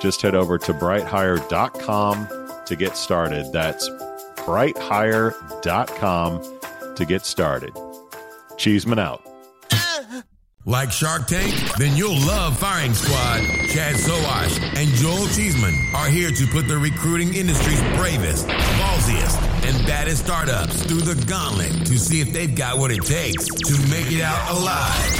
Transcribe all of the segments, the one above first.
Just head over to brighthire.com to get started. That's brighthire.com to get started. Cheeseman out. Like Shark Tank? Then you'll love Firing Squad. Chad Sowash and Joel Cheeseman are here to put the recruiting industry's bravest, ballsiest, and baddest startups through the gauntlet to see if they've got what it takes to make it out alive.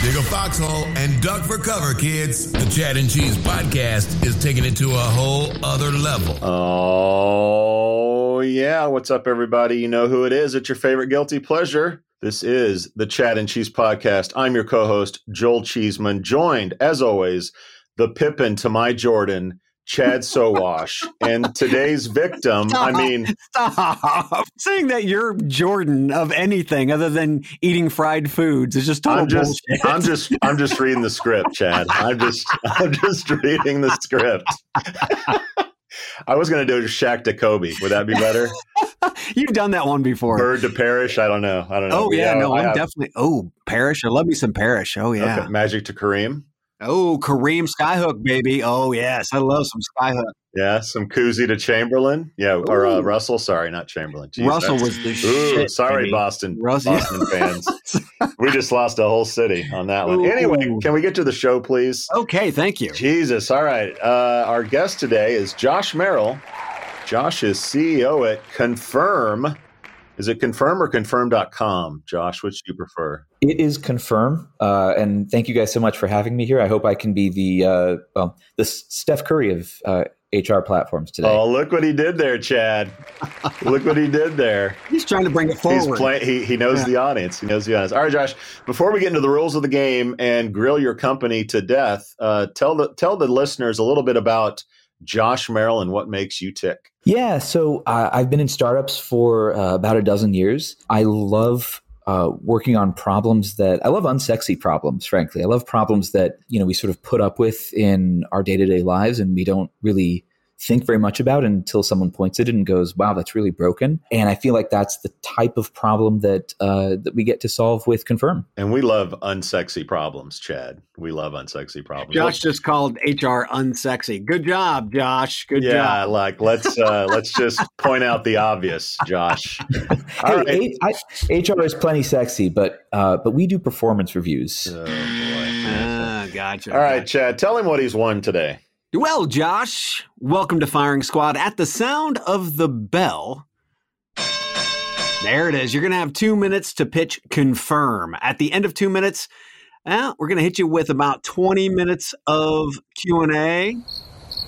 Dig a foxhole and duck for cover, kids. The Chad and Cheese podcast is taking it to a whole other level. Oh, yeah. What's up, everybody? You know who it is. It's your favorite guilty pleasure. This is the Chad and Cheese podcast. I'm your co host, Joel Cheeseman, joined, as always, the Pippin to my Jordan, Chad Sowash. and today's victim, Stop, I mean, stop saying that you're Jordan of anything other than eating fried foods is just total I'm just, bullshit. I'm just, I'm just reading the script, Chad. I'm just, I'm just reading the script. I was going to do Shaq to Kobe. Would that be better? You've done that one before. Bird to Parish? I don't know. I don't know. oh yeah, no, I I'm have- definitely. Oh, Parish, I love me some Parish. Oh yeah. Okay. Magic to Kareem. Oh, Kareem Skyhook, baby. Oh yes, I love some Skyhook. Yeah, some Cousy to Chamberlain. Yeah, or uh, Russell. Sorry, not Chamberlain. Jeez, Russell was the Ooh, shit. sorry, baby. Boston, Russell- Boston fans. We just lost a whole city on that one. Ooh. Anyway, can we get to the show, please? Okay, thank you. Jesus. All right. Uh, our guest today is Josh Merrill. Josh is CEO at Confirm. Is it confirm or confirm.com? Josh, which do you prefer? It is confirm, uh, and thank you guys so much for having me here. I hope I can be the uh, well, the Steph Curry of uh, HR platforms today. Oh, look what he did there, Chad. look what he did there. He's trying to bring it He's forward. playing. He, he knows Yeah. the audience. He knows the audience. All right, Josh. Before we get into the rules of the game and grill your company to death, uh, tell the tell the listeners a little bit about Josh Merrill and what makes you tick. Yeah, so uh, I've been in startups for uh, about a dozen years. I love uh, working on problems that I love unsexy problems. Frankly, I love problems that you know we sort of put up with in our day to day lives, and we don't really think very much about until someone points at it and goes, "Wow, that's really broken." And I feel like that's the type of problem that uh, that we get to solve with Confirm. And we love unsexy problems, Chad. We love unsexy problems. Josh just called HR unsexy. Good job, Josh. Good yeah, job. Yeah, like let's uh, let's just point out the obvious, Josh. All right. Hey, I, HR is plenty sexy, but uh, but we do performance reviews. Oh, boy. Ah, gotcha. All right, gotcha. Chad. Tell him what he's won today. Well, Josh, welcome to Firing Squad. At the sound of the bell, there it is. You're going to have two minutes to pitch confirm. At the end of two minutes, well, we're going to hit you with about 20 minutes of Q&A.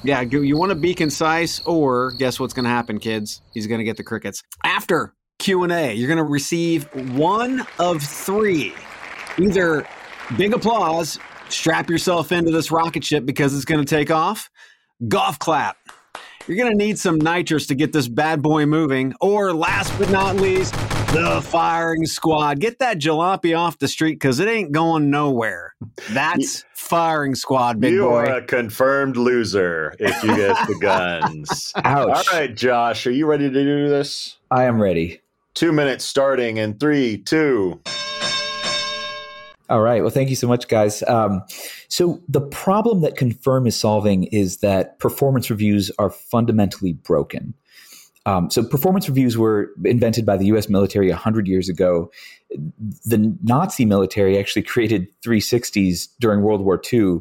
Yeah, you you want to be concise or guess what's going to happen, kids? He's going to get the crickets. After Q&A, you're going to receive one of three. Either big applause, strap yourself into this rocket ship because it's going to take off. Golf clap. You're going to need some nitrous to get this bad boy moving. Or last but not least, the firing squad. Get that jalopy off the street because it ain't going nowhere. That's firing squad, big you boy. You are a confirmed loser if you get the guns. Ouch! All right, Josh, are you ready to do this? I am ready. Two minutes starting in three, two. All right. Well, thank you so much, guys. Um, so the problem that Confirm is solving is that performance reviews are fundamentally broken. Um, so performance reviews were invented by the U.S. military 100 years ago. The Nazi military actually created 360s during World War II.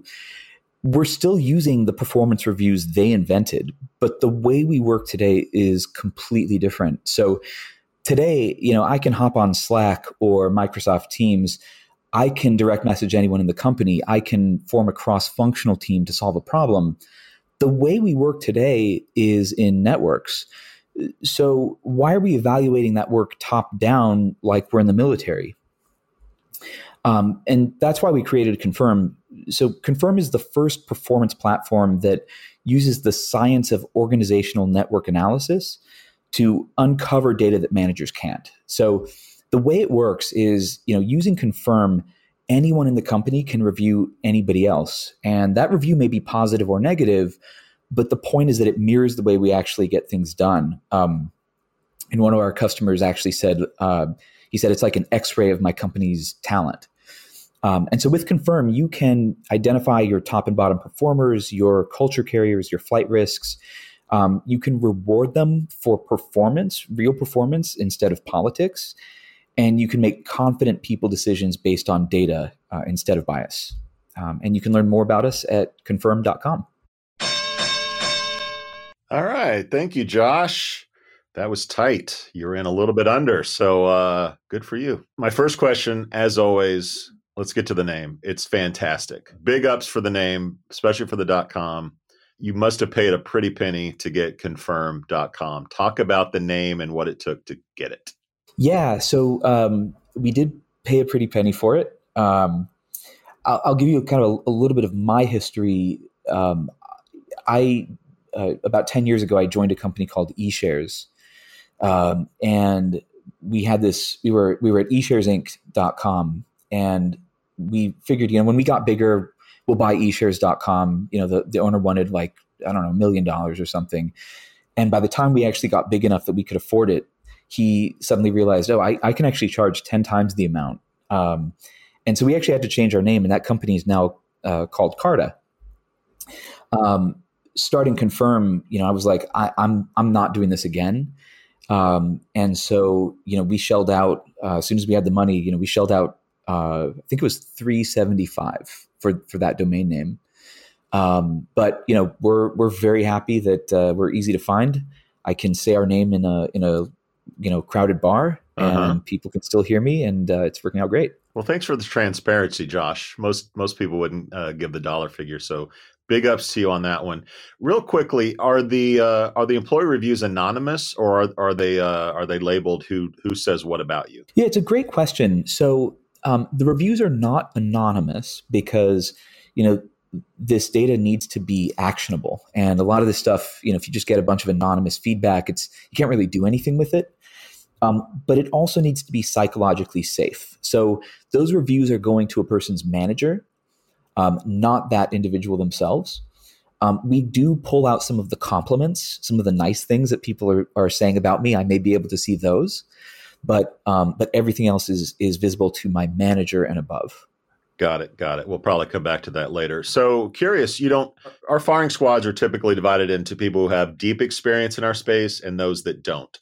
we're still using the performance reviews they invented, but the way we work today is completely different. So today, you know, I can hop on Slack or Microsoft Teams. I can direct message anyone in the company. I can form a cross functional team to solve a problem. The way we work today is in networks. So, why are we evaluating that work top down like we're in the military? Um, and that's why we created Confirm. So, Confirm is the first performance platform that uses the science of organizational network analysis to uncover data that managers can't. So, the way it works is, you know, using Confirm, anyone in the company can review anybody else, and that review may be positive or negative, but the point is that it mirrors the way we actually get things done. Um, and one of our customers actually said, uh, he said, it's like an x ray of my company's talent. Um, and so with Confirm, you can identify your top and bottom performers, your culture carriers, your flight risks. Um, you can reward them for performance, real performance, instead of politics. And you can make confident people decisions based on data uh, instead of bias. Um, and you can learn more about us at confirm.com. All right. Thank you, Josh. That was tight. You're in a little bit under. So uh, good for you. My first question, as always, let's get to the name. It's fantastic. Big ups for the name, especially for the .com. You must have paid a pretty penny to get confirm.com. Talk about the name and what it took to get it. Yeah. So um, we did pay a pretty penny for it. Um, I'll, I'll, give you kind of a, a, little bit of my history. Um, I uh, about 10 years ago, I joined a company called eShares. Um, and we had this, we were, we were at eSharesInc.com and we figured, you know, when we got bigger, we'll buy eShares.com. You know, the, the owner wanted like, I don't know, a million dollars or something. And by the time we actually got big enough that we could afford it, he suddenly realized, oh, I, I can actually charge 10 times the amount. Um, and so we actually had to change our name, and that company is now uh, called Carta. Um, starting confirm, you know, I was like, I, am I'm, I'm not doing this again. Um, and so, you know, we shelled out uh, as soon as we had the money. You know, we shelled out. Uh, I think it was three seventy five for for that domain name. Um, but you know, we're we're very happy that uh, we're easy to find. I can say our name in a in a you know crowded bar, uh-huh. and people can still hear me, and uh, it's working out great. Well, thanks for the transparency, Josh. Most most people wouldn't uh, give the dollar figure, so big ups to you on that one. Real quickly, are the uh, are the employee reviews anonymous or are, are they uh, are they labeled who who says what about you? Yeah, it's a great question. So um, the reviews are not anonymous because you know this data needs to be actionable, and a lot of this stuff, you know, if you just get a bunch of anonymous feedback, it's you can't really do anything with it. Um, but it also needs to be psychologically safe. So those reviews are going to a person's manager um, not that individual themselves. Um, we do pull out some of the compliments, some of the nice things that people are, are saying about me. I may be able to see those, but um, but everything else is is visible to my manager and above. Got it. Got it. We'll probably come back to that later. So curious, you don't. Our firing squads are typically divided into people who have deep experience in our space and those that don't.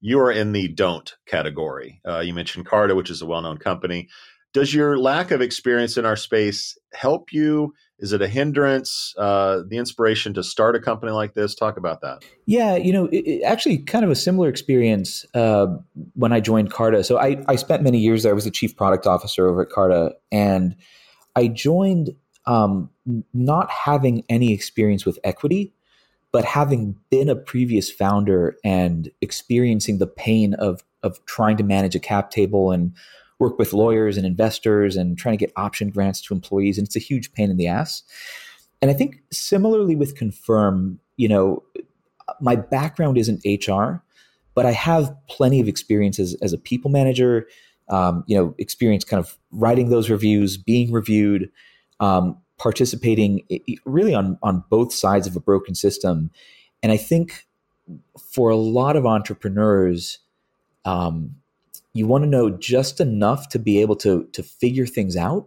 You are in the don't category. Uh, you mentioned Carta, which is a well-known company. Does your lack of experience in our space help you? Is it a hindrance? Uh, the inspiration to start a company like this? Talk about that. Yeah, you know, it, it actually, kind of a similar experience uh, when I joined Carta. So I, I spent many years there. I was the chief product officer over at Carta, and I joined um, not having any experience with equity, but having been a previous founder and experiencing the pain of of trying to manage a cap table and work with lawyers and investors and trying to get option grants to employees. And it's a huge pain in the ass. And I think similarly with Confirm, you know, my background isn't HR, but I have plenty of experience as, as a people manager, um, you know, experience kind of writing those reviews, being reviewed, um, participating really on, on both sides of a broken system. And I think for a lot of entrepreneurs, um, you want to know just enough to be able to to figure things out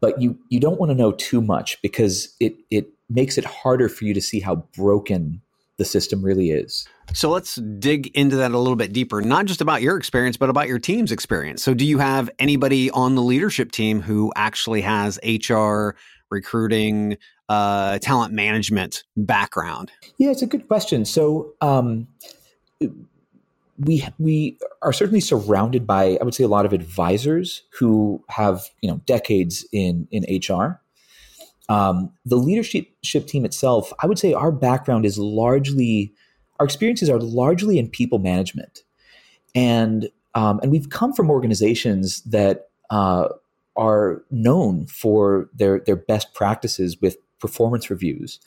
but you you don't want to know too much because it it makes it harder for you to see how broken the system really is. So let's dig into that a little bit deeper, not just about your experience, but about your team's experience. So, do you have anybody on the leadership team who actually has HR recruiting, uh, talent management background? Yeah, it's a good question. So, um, we we are certainly surrounded by I would say a lot of advisors who have you know decades in in HR. Um, the leadership team itself, I would say our background is largely our experiences are largely in people management, and um, and we've come from organizations that uh, are known for their their best practices with performance reviews,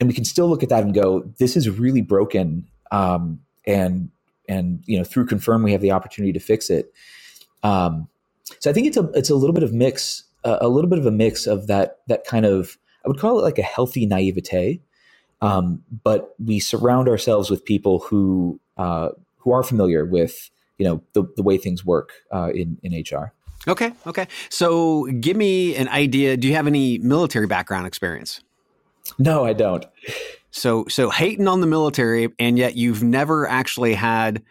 and we can still look at that and go, this is really broken. Um, and and you know through confirm we have the opportunity to fix it um, so i think it's a it's a little bit of mix uh, a little bit of a mix of that that kind of i would call it like a healthy naivete um, but we surround ourselves with people who uh, who are familiar with you know the, the way things work uh, in in hr okay okay. So give me an idea. Do you have any military background experience? No i don't. So so hating on the military, and yet you've never actually had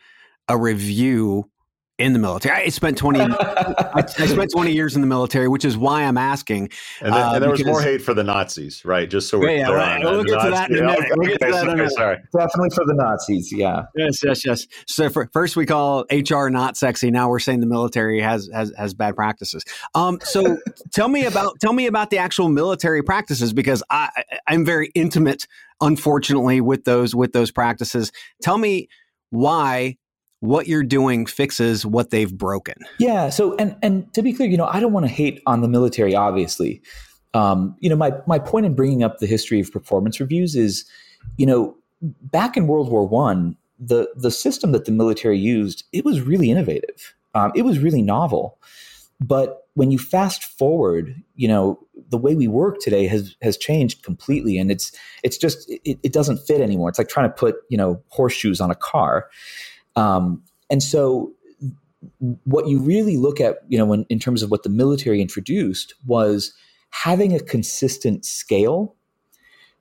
a review in the military. I spent 20 I, spent 20 years in the military, which is why I'm asking. And, then, uh, and there was more hate for the Nazis, right? Just so we're yeah, clear right. We'll get to that in a minute. We'll get to that in Sorry. Definitely for the Nazis, yeah. Yes, yes, yes. So for, first we call HR not sexy. Now we're saying the military has has, has bad practices. Um, so tell me about tell me about the actual military practices because I I'm very intimate, unfortunately, with those with those practices. Tell me why what you're doing fixes what they've broken. Yeah. So, and and to be clear, you know, I don't want to hate on the military. Obviously, um, you know, my my point in bringing up the history of performance reviews is, you know, back in World War One, the the system that the military used it was really innovative. Um, it was really novel, but when you fast forward, you know, the way we work today has has changed completely, and it's it's just it, it doesn't fit anymore. It's like trying to put you know horseshoes on a car. Um, and so what you really look at, you know, when, in terms of what the military introduced was having a consistent scale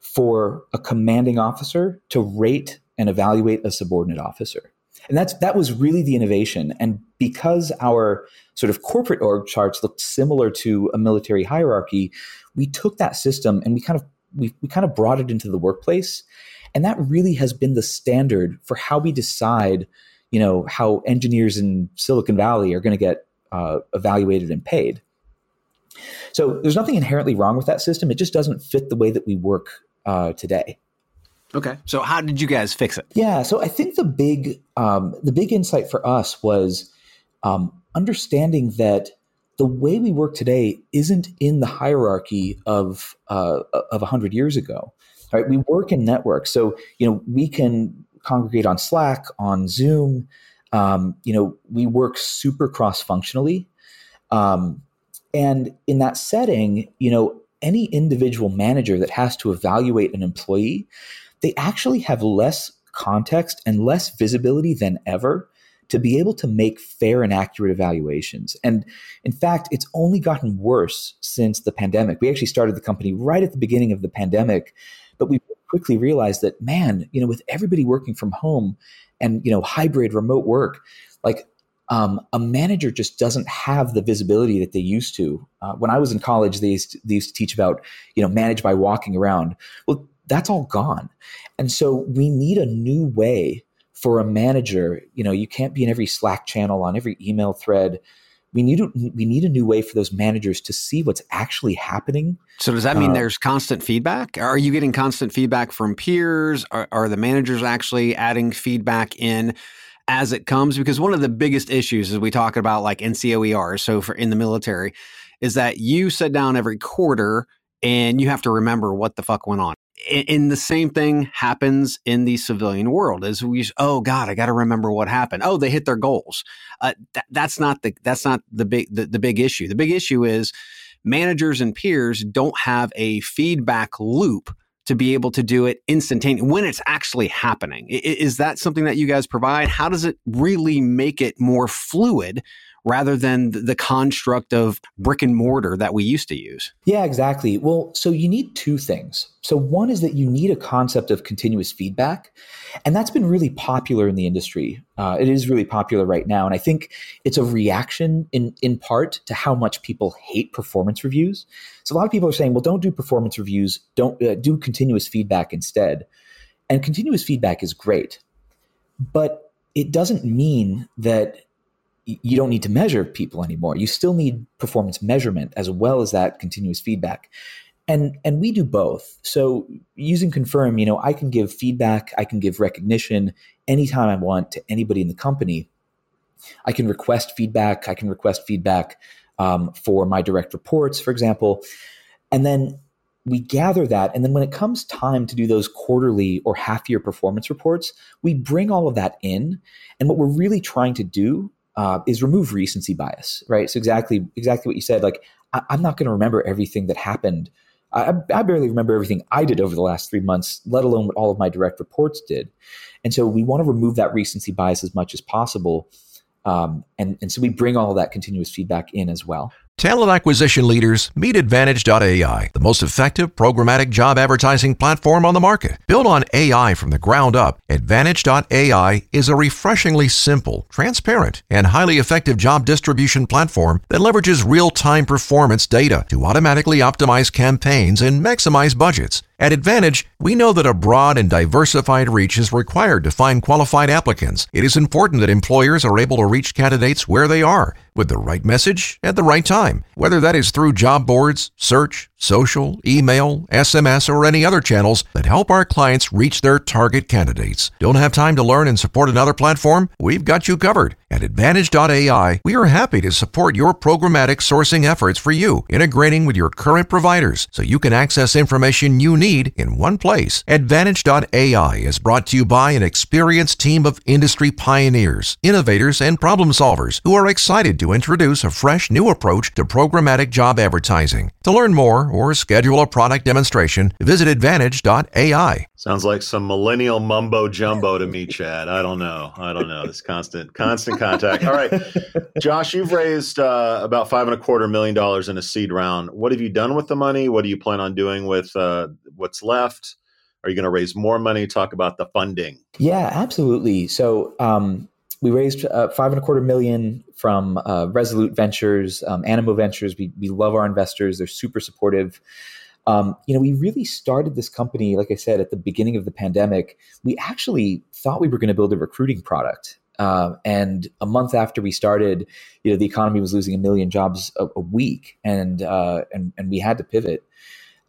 for a commanding officer to rate and evaluate a subordinate officer. And that's that was really the innovation. And because our sort of corporate org charts looked similar to a military hierarchy, we took that system and we kind of we, we kind of brought it into the workplace. And that really has been the standard for how we decide, you know, how engineers in Silicon Valley are going to get uh, evaluated and paid. So there's nothing inherently wrong with that system. It just doesn't fit the way that we work uh, today. Okay. So how did you guys fix it? Yeah. So I think the big um, the big insight for us was um, understanding that the way we work today isn't in the hierarchy of uh, of hundred years ago right? We work in networks, so you know we can congregate on Slack, on Zoom. Um, you know, we work super cross functionally, um, and in that setting, you know, any individual manager that has to evaluate an employee, they actually have less context and less visibility than ever to be able to make fair and accurate evaluations. And in fact, it's only gotten worse since the pandemic. We actually started the company right at the beginning of the pandemic but we quickly realized that, man, you know, with everybody working from home and, you know, hybrid remote work, like um, a manager just doesn't have the visibility that they used to. Uh, when I was in college, they used, to, they used to teach about, you know, manage by walking around. Well, that's all gone. And so we need a new way for a manager. You know, you can't be in every Slack channel, on every email thread we need a, we need a new way for those managers to see what's actually happening. So does that mean uh, there's constant feedback? Are you getting constant feedback from peers? Are, are the managers actually adding feedback in as it comes? Because one of the biggest issues is we talk about like NCOER, so for in the military, is that you sit down every quarter and you have to remember what the fuck went on and the same thing happens in the civilian world as we oh god i got to remember what happened. Oh they hit their goals. Uh, th- that's not the that's not the big the, the big issue. The big issue is managers and peers don't have a feedback loop to be able to do it instantaneously when it's actually happening. Is that something that you guys provide? How does it really make it more fluid rather than the construct of brick and mortar that we used to use. Yeah, exactly. Well, so you need two things. So, one is that you need a concept of continuous feedback. And that's been really popular in the industry. Uh, it is really popular right now. And I think it's a reaction in, in part to how much people hate performance reviews. So, a lot of people are saying, well, don't do performance reviews, don't uh, do continuous feedback instead. And continuous feedback is great. But it doesn't mean that you don't need to measure people anymore. You still need performance measurement as well as that continuous feedback. And and we do both. So using Confirm, you know, I can give feedback, I can give recognition anytime I want to anybody in the company. I can request feedback. I can request feedback um, for my direct reports, for example. And then we gather that. And then when it comes time to do those quarterly or half year performance reports, we bring all of that in. And what we're really trying to do uh, is remove recency bias, right? So exactly, exactly what you said. Like, I, am not going to remember everything that happened. I, I, barely remember everything I did over the last three months, let alone what all of my direct reports did. And so we want to remove that recency bias as much as possible. Um, and, and so we bring all that continuous feedback in as well. Talent acquisition leaders meet Advantage.ai, the most effective programmatic job advertising platform on the market. Built on AI from the ground up, Advantage.ai is a refreshingly simple, transparent, and highly effective job distribution platform that leverages real time performance data to automatically optimize campaigns and maximize budgets. At Advantage, we know that a broad and diversified reach is required to find qualified applicants. It is important that employers are able to reach candidates where they are with the right message at the right time, whether that is through job boards, search, social, email, SMS, or any other channels that help our clients reach their target candidates. Don't have time to learn and support another platform? We've got you covered. At Advantage.ai, we are happy to support your programmatic sourcing efforts for you, integrating with your current providers so you can access information you need in one place. Advantage.ai is brought to you by an experienced team of industry pioneers, innovators, and problem solvers who are excited to introduce a fresh new approach to programmatic job advertising. To learn more or schedule a product demonstration, visit Advantage.ai. Sounds like some millennial mumbo jumbo to me, Chad. I don't know. I don't know. This constant, constant contact. All right, Josh, you've raised uh, about five and a quarter million dollars in a seed round. What have you done with the money? What do you plan on doing with uh, what's left? Are you going to raise more money? Talk about the funding. Yeah, absolutely. So um, we raised uh, five and a quarter million from uh, Resolute Ventures, um, Animo Ventures. We, we love our investors; they're super supportive. Um, you know, we really started this company, like I said, at the beginning of the pandemic. We actually thought we were going to build a recruiting product. Uh, and a month after we started, you know, the economy was losing a million jobs a, a week, and uh, and and we had to pivot.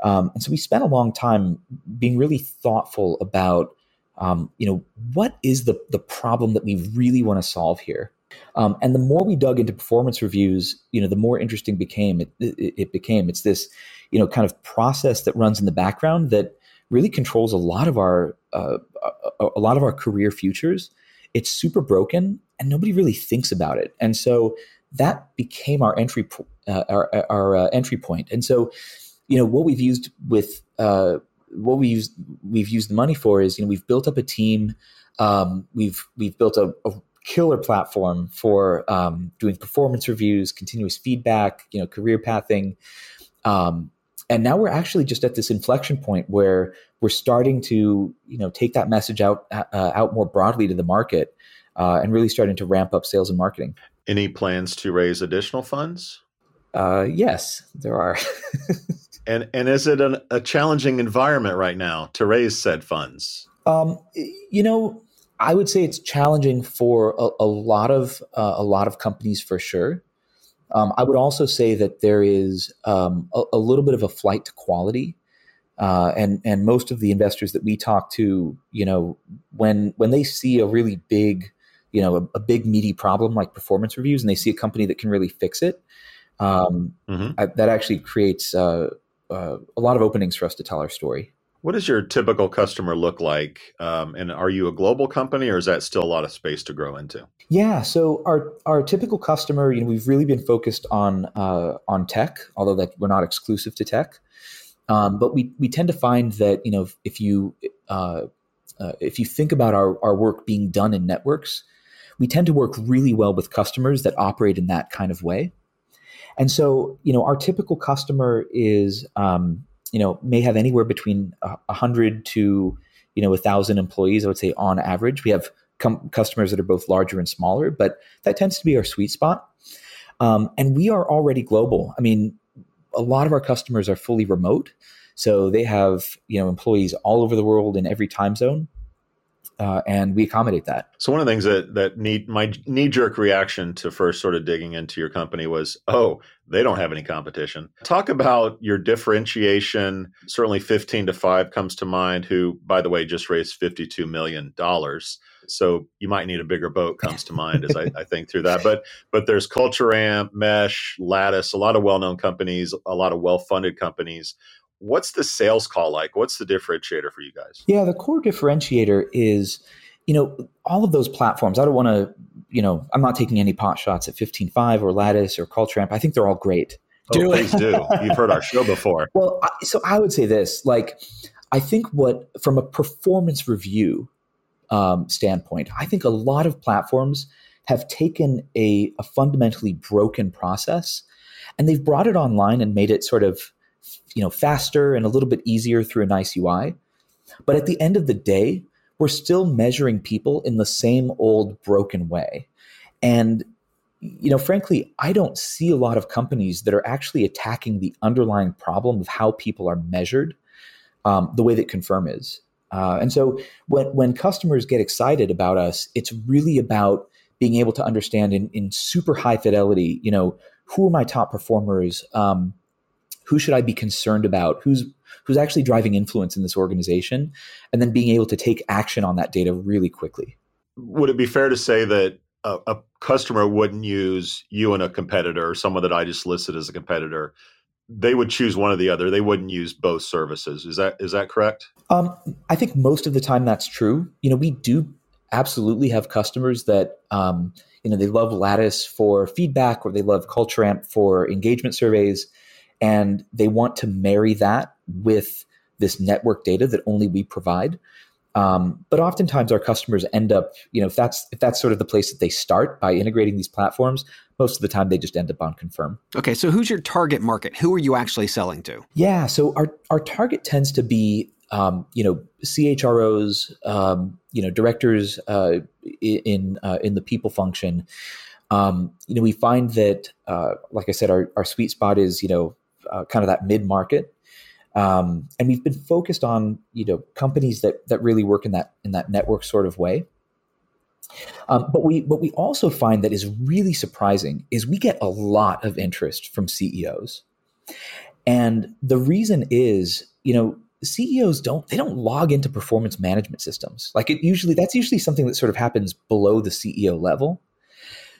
Um, and so we spent a long time being really thoughtful about, um, you know, what is the the problem that we really want to solve here. Um, and the more we dug into performance reviews, you know, the more interesting became it, it, it became. It's this, you know, kind of process that runs in the background that really controls a lot of our uh, a, a lot of our career futures. It's super broken, and nobody really thinks about it. And so that became our entry uh, our, our uh, entry point. And so, you know, what we've used with uh, what we use we've used the money for is you know we've built up a team. Um, we've we've built a, a killer platform for um, doing performance reviews, continuous feedback, you know, career pathing. Um, and now we're actually just at this inflection point where we're starting to, you know, take that message out uh, out more broadly to the market, uh, and really starting to ramp up sales and marketing. Any plans to raise additional funds? Uh, yes, there are. and and is it an, a challenging environment right now to raise said funds? Um, you know, I would say it's challenging for a, a lot of uh, a lot of companies for sure. Um, I would also say that there is um, a, a, little bit of a flight to quality, uh, and and most of the investors that we talk to, you know, when when they see a really big, you know, a, a big meaty problem like performance reviews, and they see a company that can really fix it, um, mm-hmm. I, that actually creates uh, uh, a lot of openings for us to tell our story. What does your typical customer look like? Um, and are you a global company, or is that still a lot of space to grow into? Yeah, so our our typical customer, you know, we've really been focused on uh, on tech, although that we're not exclusive to tech. Um, but we we tend to find that you know if, you uh, uh, if you think about our our work being done in networks, we tend to work really well with customers that operate in that kind of way. And so, you know, our typical customer is, um, you know, may have anywhere between a hundred to, you know, a thousand employees. I would say on average, we have com- customers that are both larger and smaller, but that tends to be our sweet spot. Um, and we are already global. I mean, a lot of our customers are fully remote, so they have you know employees all over the world in every time zone uh, and we accommodate that. So one of the things that that need my knee jerk reaction to first sort of digging into your company was, oh, they don't have any competition. Talk about your differentiation. Certainly, fifteen to five comes to mind. Who, by the way, just raised fifty two million dollars. So you might need a bigger boat. Comes to mind as I, I think through that. But but there's Culture Amp, Mesh, Lattice, a lot of well known companies, a lot of well funded companies what's the sales call like? What's the differentiator for you guys? Yeah, the core differentiator is, you know, all of those platforms. I don't want to, you know, I'm not taking any pot shots at 15Five or Lattice or Culture I think they're all great. Oh, do please do. You've heard our show before. Well, so I would say this, like, I think what from a performance review um, standpoint, I think a lot of platforms have taken a, a fundamentally broken process and they've brought it online and made it sort of you know faster and a little bit easier through a nice UI. But at the end of the day, we're still measuring people in the same old broken way. And you know, frankly, I don't see a lot of companies that are actually attacking the underlying problem of how people are measured um, the way that Confirm is. Uh, and so when, when customers get excited about us, it's really about being able to understand in, in super high fidelity, you know, who are my top performers? Um, who should I be concerned about? Who's who's actually driving influence in this organization? And then being able to take action on that data really quickly. Would it be fair to say that a, a customer wouldn't use you and a competitor, or someone that I just listed as a competitor? They would choose one or the other. They wouldn't use both services. Is that is that correct? Um, I think most of the time that's true. You know, we do absolutely have customers that um, you know they love Lattice for feedback, or they love Culture Amp for engagement surveys and they want to marry that with this network data that only we provide. Um, but oftentimes our customers end up, you know, if that's if that's sort of the place that they start by integrating these platforms, most of the time they just end up on confirm. Okay, so who's your target market? Who are you actually selling to? Yeah, so our our target tends to be, um, you know, CHROs, um, you know, directors uh, in uh, in the people function. Um, you know, we find that, uh, like I said, our our sweet spot is, you know, uh, kind of that mid market. Um, and we've been focused on you know companies that that really work in that in that network sort of way. Um, but we what we also find that is really surprising is we get a lot of interest from CEOs, and the reason is you know CEOs don't they don't log into performance management systems like it usually that's usually something that sort of happens below the CEO level.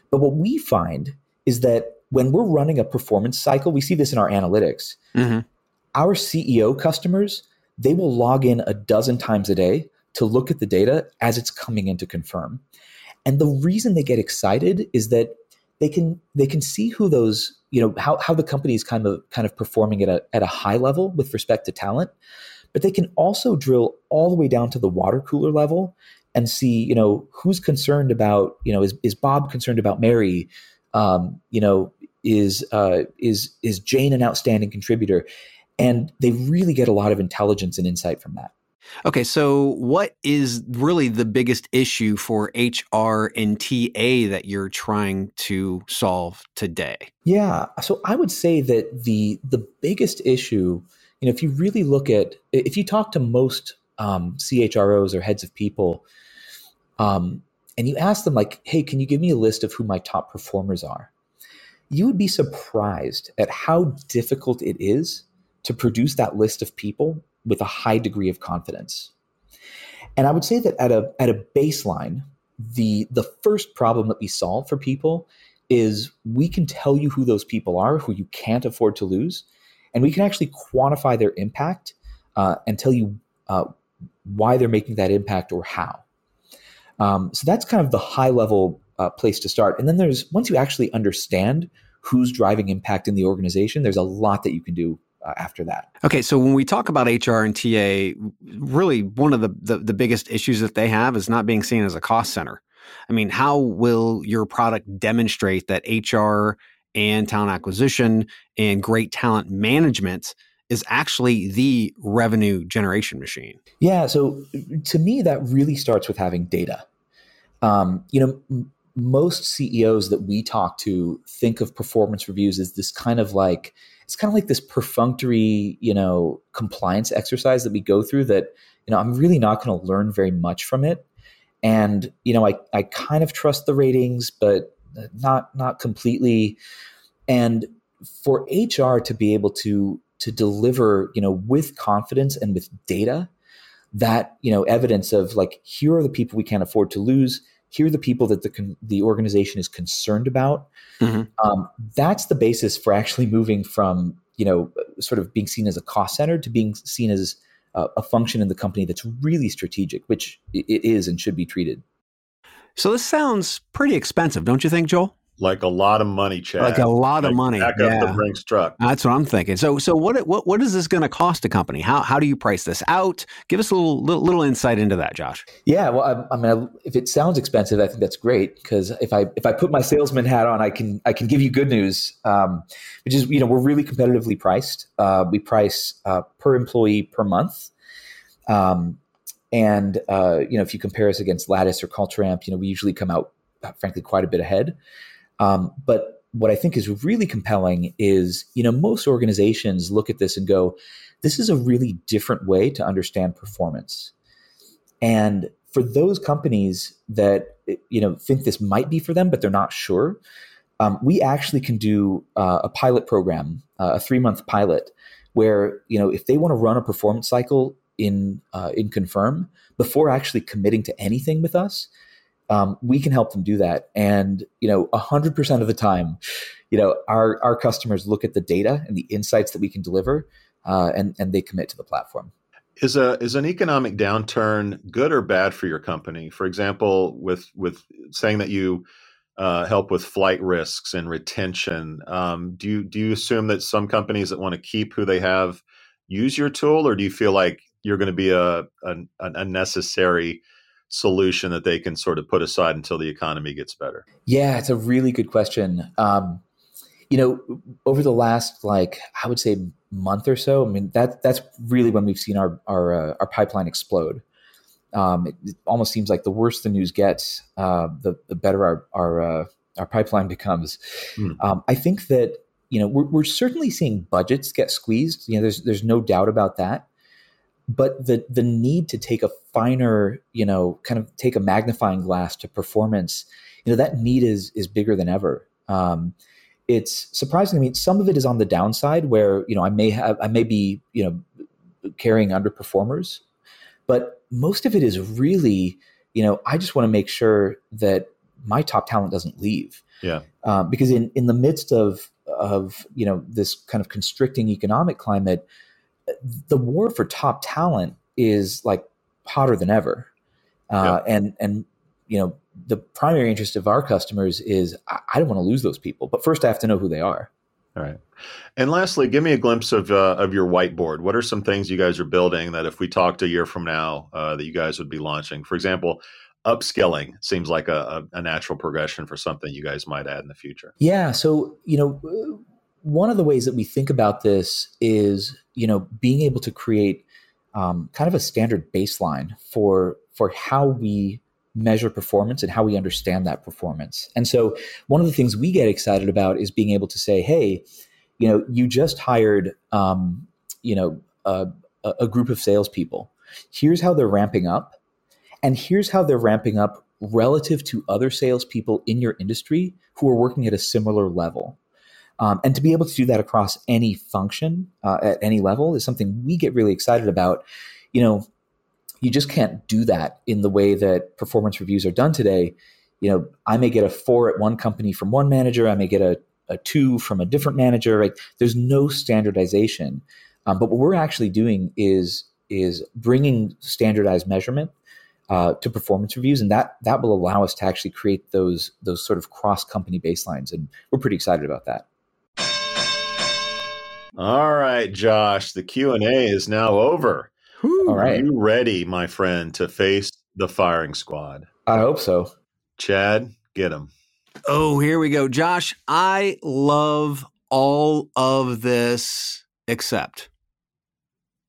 But what we find is that when we're running a performance cycle, we see this in our analytics. Mm-hmm. Our CEO customers, they will log in a dozen times a day to look at the data as it's coming in to confirm. And the reason they get excited is that they can they can see who those you know how, how the company is kind of kind of performing at a at a high level with respect to talent but they can also drill all the way down to the water cooler level and see you know who's concerned about you know is, is bob concerned about mary um, you know is uh, is is Jane an outstanding contributor, and they really get a lot of intelligence and insight from that. Okay, so what is really the biggest issue for HR and TA that you're trying to solve today? Yeah, so I would say that the the biggest issue, you know, if you really look at if you talk to most um, CHROs or heads of people, um, and you ask them like, "Hey, can you give me a list of who my top performers are?" You would be surprised at how difficult it is to produce that list of people with a high degree of confidence. And I would say that at a at a baseline, the the first problem that we solve for people is we can tell you who those people are who you can't afford to lose, and we can actually quantify their impact uh, and tell you uh, why they're making that impact or how. Um, so that's kind of the high level uh, place to start. And then there's once you actually understand who's driving impact in the organization, there's a lot that you can do uh, after that. Okay, so when we talk about HR and TA, really one of the, the, the biggest issues that they have is not being seen as a cost center. I mean, how will your product demonstrate that HR and talent acquisition and great talent management is actually the revenue generation machine? Yeah. So to me, that really starts with having data. Um, you know, most CEOs that we talk to think of performance reviews as this kind of like it's kind of like this perfunctory, you know, compliance exercise that we go through that, you know, I'm really not going to learn very much from it. And, you know, I, I kind of trust the ratings, but not not completely. And for HR to be able to to deliver, you know, with confidence and with data, that you know evidence of like here are the people we can't afford to lose here are the people that the the organization is concerned about. Mm-hmm. um, that's the basis for actually moving from you know sort of being seen as a cost center to being seen as a, a function in the company that's really strategic which it is and should be treated. So this sounds pretty expensive don't you think joel like a lot of money, Chad. Like a lot like of money. Back yeah. up the Brinks truck. That's what I'm thinking. So, so what, what, what is this going to cost a company? How, how do you price this out? Give us a little, little, little insight into that, Josh. Yeah, well, I, I mean, if it sounds expensive, I think that's great because if I, if I put my salesman hat on, I can, I can give you good news, um, which is, you know, we're really competitively priced. Uh, we price uh, per employee per month. Um, and uh, you know, if you compare us against Lattice or CultureAmp, you know, we usually come out, frankly, quite a bit ahead. Um, but what I think is really compelling is, you know, most organizations look at this and go, this is a really different way to understand performance. And for those companies that, you know, think this might be for them, but they're not sure, um, we actually can do uh, a pilot program, uh, a three month pilot, where, you know, if they want to run a performance cycle in, uh, in Confirm before actually committing to anything with us, um, we can help them do that. And you know, hundred percent of the time, you know, our our customers look at the data and the insights that we can deliver, uh, and and they commit to the platform. Is a is an economic downturn good or bad for your company? For example, with with saying that you uh, help with flight risks and retention, um, do you do you assume that some companies that want to keep who they have use your tool, or do you feel like you're going to be a, a an unnecessary solution that they can sort of put aside until the economy gets better? Yeah, it's a really good question. Um, you know, over the last like I would say month or so, I mean that that's really when we've seen our our uh, our pipeline explode. Um, it, it, almost seems like the worse the news gets, uh, the the better our our uh, our pipeline becomes. Mm. Um, I think that you know we're, we're certainly seeing budgets get squeezed. You know, there's there's no doubt about that but the the need to take a finer you know kind of take a magnifying glass to performance you know that need is is bigger than ever. Um, it's surprising i mean some of it is on the downside where you know i may have i may be you know carrying underperformers but most of it is really you know i just want to make sure that my top talent doesn't leave. Yeah. Um, because in in the midst of of you know this kind of constricting economic climate the war for top talent is like hotter than ever. Uh, yeah. And and you know the primary interest of our customers is I, I don't want to lose those people, but first I have to know who they are. All right. And lastly, give me a glimpse of uh, of your whiteboard. What are some things you guys are building that if we talked a year from now, uh, that you guys would be launching? For example, upskilling seems like a, a, a, natural progression for something you guys might add in the future. Yeah. So you know, one of the ways that we think about this is you know being able to create um, kind of a standard baseline for for how we measure performance and how we understand that performance. And so one of the things we get excited about is being able to say hey you know you just hired um, you know a, a group of salespeople. Here's how they're ramping up and here's how they're ramping up relative to other salespeople in your industry who are working at a similar level um, and to be able to do that across any function uh, at any level is something we get really excited about. You know, you just can't do that in the way that performance reviews are done today. You know, I may get a four at one company from one manager, I may get a, a two from a different manager. Right? There's no standardization. Um, but what we're actually doing is is bringing standardized measurement uh, to performance reviews, and that that will allow us to actually create those those sort of cross company baselines, and we're pretty excited about that. All right, Josh, the Q&A is now over. All right. Are you ready, my friend, to face the firing squad? I hope so. Chad, get him. Oh, here we go. Josh, I love all of this except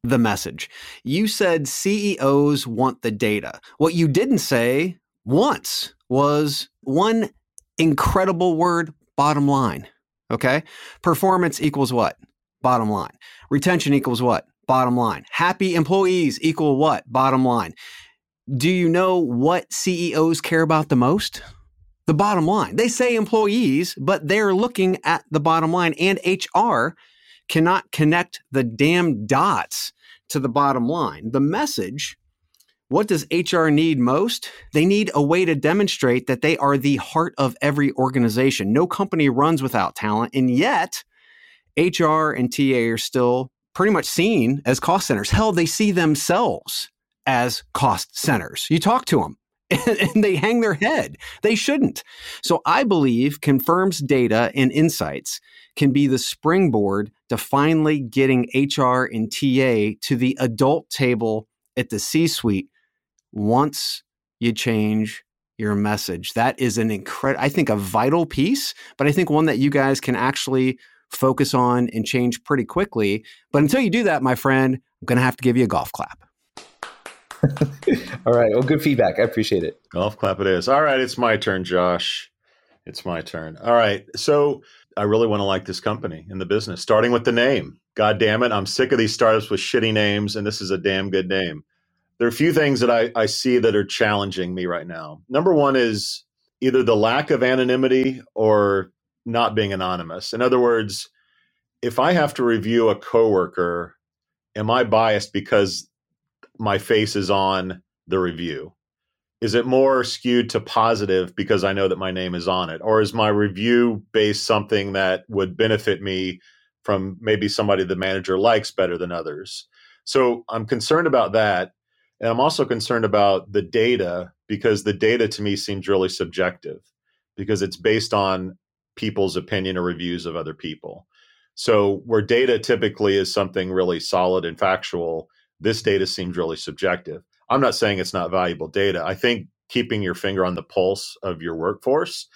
the message. You said CEOs want the data. What you didn't say once was one incredible word bottom line. Okay. Performance equals what? Bottom line. Retention equals what? Bottom line. Happy employees equal what? Bottom line. Do you know what CEOs care about the most? The bottom line. They say employees, but they're looking at the bottom line, and HR cannot connect the damn dots to the bottom line. The message what does HR need most? They need a way to demonstrate that they are the heart of every organization. No company runs without talent, and yet HR and TA are still pretty much seen as cost centers. Hell, they see themselves as cost centers. You talk to them and, they hang their head. They shouldn't. So I believe Confirm's data and insights can be the springboard to finally getting HR and TA to the adult table at the C suite once you change your message. That is an incredible, I think, a vital piece, but I think one that you guys can actually focus on and change pretty quickly. But until you do that, my friend, I'm going to have to give you a golf clap. All right. Well, good feedback. I appreciate it. Golf clap it is. All right. It's my turn, Josh. It's my turn. All right. So I really want to like this company in the business, starting with the name. God damn it. I'm sick of these startups with shitty names, and this is a damn good name. There are a few things that I, I see that are challenging me right now. Number one is either the lack of anonymity or not being anonymous. In other words, if I have to review a coworker, am I biased because my face is on the review? Is it more skewed to positive because I know that my name is on it? Or is my review based something that would benefit me from maybe somebody the manager likes better than others? So I'm concerned about that. And I'm also concerned about the data because the data to me seems really subjective because it's based on people's opinion or reviews of other people. So, where data typically is something really solid and factual, this data seems really subjective. I'm not saying it's not valuable data. I think keeping your finger on the pulse of your workforce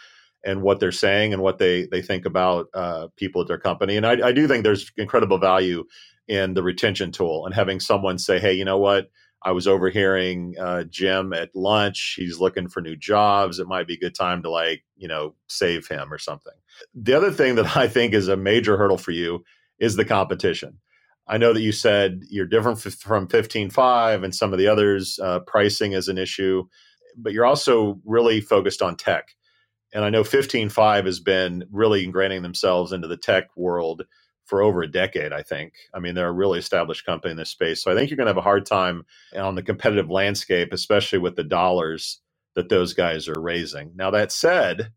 and what they're saying and what they they think about uh, people at their company, and I, I do think there's incredible value in the retention tool and having someone say, "Hey, you know what? I was overhearing uh, Jim at lunch. He's looking for new jobs. It might be a good time to like, you know, save him or something. The other thing that I think is a major hurdle for you is the competition. I know that you said you're different f- from 15Five and some of the others. Uh, pricing is an issue, but you're also really focused on tech. And I know 15Five has been really ingraining themselves into the tech world for over a decade, I think. I mean, they're a really established company in this space. So I think you're going to have a hard time on the competitive landscape, especially with the dollars that those guys are raising. Now, that said,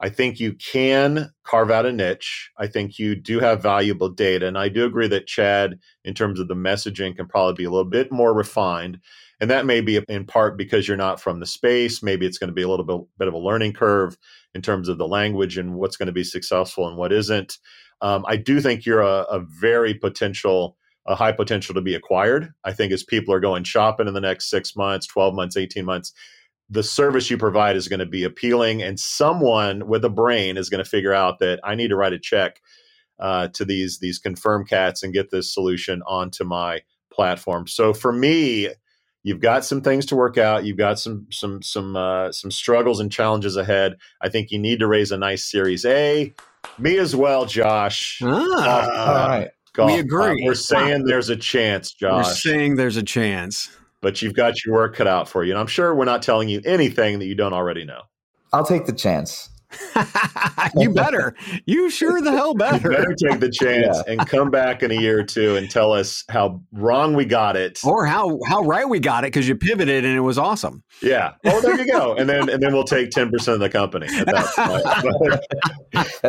I think you can carve out a niche. I think you do have valuable data. And I do agree that Chad, in terms of the messaging, can probably be a little bit more refined. And that may be in part because you're not from the space. Maybe it's going to be a little bit, bit of a learning curve in terms of the language and what's going to be successful and what isn't. Um, I do think you're a, a very potential, a high potential to be acquired. I think as people are going shopping in the next six months, 12 months, 18 months, the service you provide is going to be appealing and someone with a brain is going to figure out that I need to write a check uh, to these these confirm cats and get this solution onto my platform. So for me, you've got some things to work out. You've got some some some uh, some struggles and challenges ahead. I think you need to raise a nice Series A. Me as well, Josh. Ah, uh, all right. Golf we agree. We're saying there's a chance, Josh. We're saying there's a chance. But you've got your work cut out for you. And I'm sure we're not telling you anything that you don't already know. I'll take the chance. you better. You sure the hell better. You better take the chance yeah. and come back in a year or two and tell us how wrong we got it, or how how right we got it because you pivoted and it was awesome. Yeah. Oh, there you go. And then and then we'll take ten percent of the company. that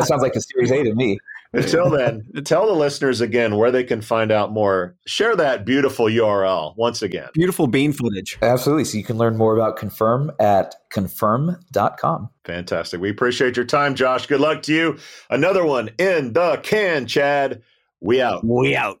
sounds like a Series A to me. Until then, tell the listeners again where they can find out more. Share that beautiful URL once again. Beautiful bean footage. Absolutely. So you can learn more about Confirm at confirm.com. Fantastic. We appreciate your time, Josh. Good luck to you. Another one in the can, Chad. We out. We out.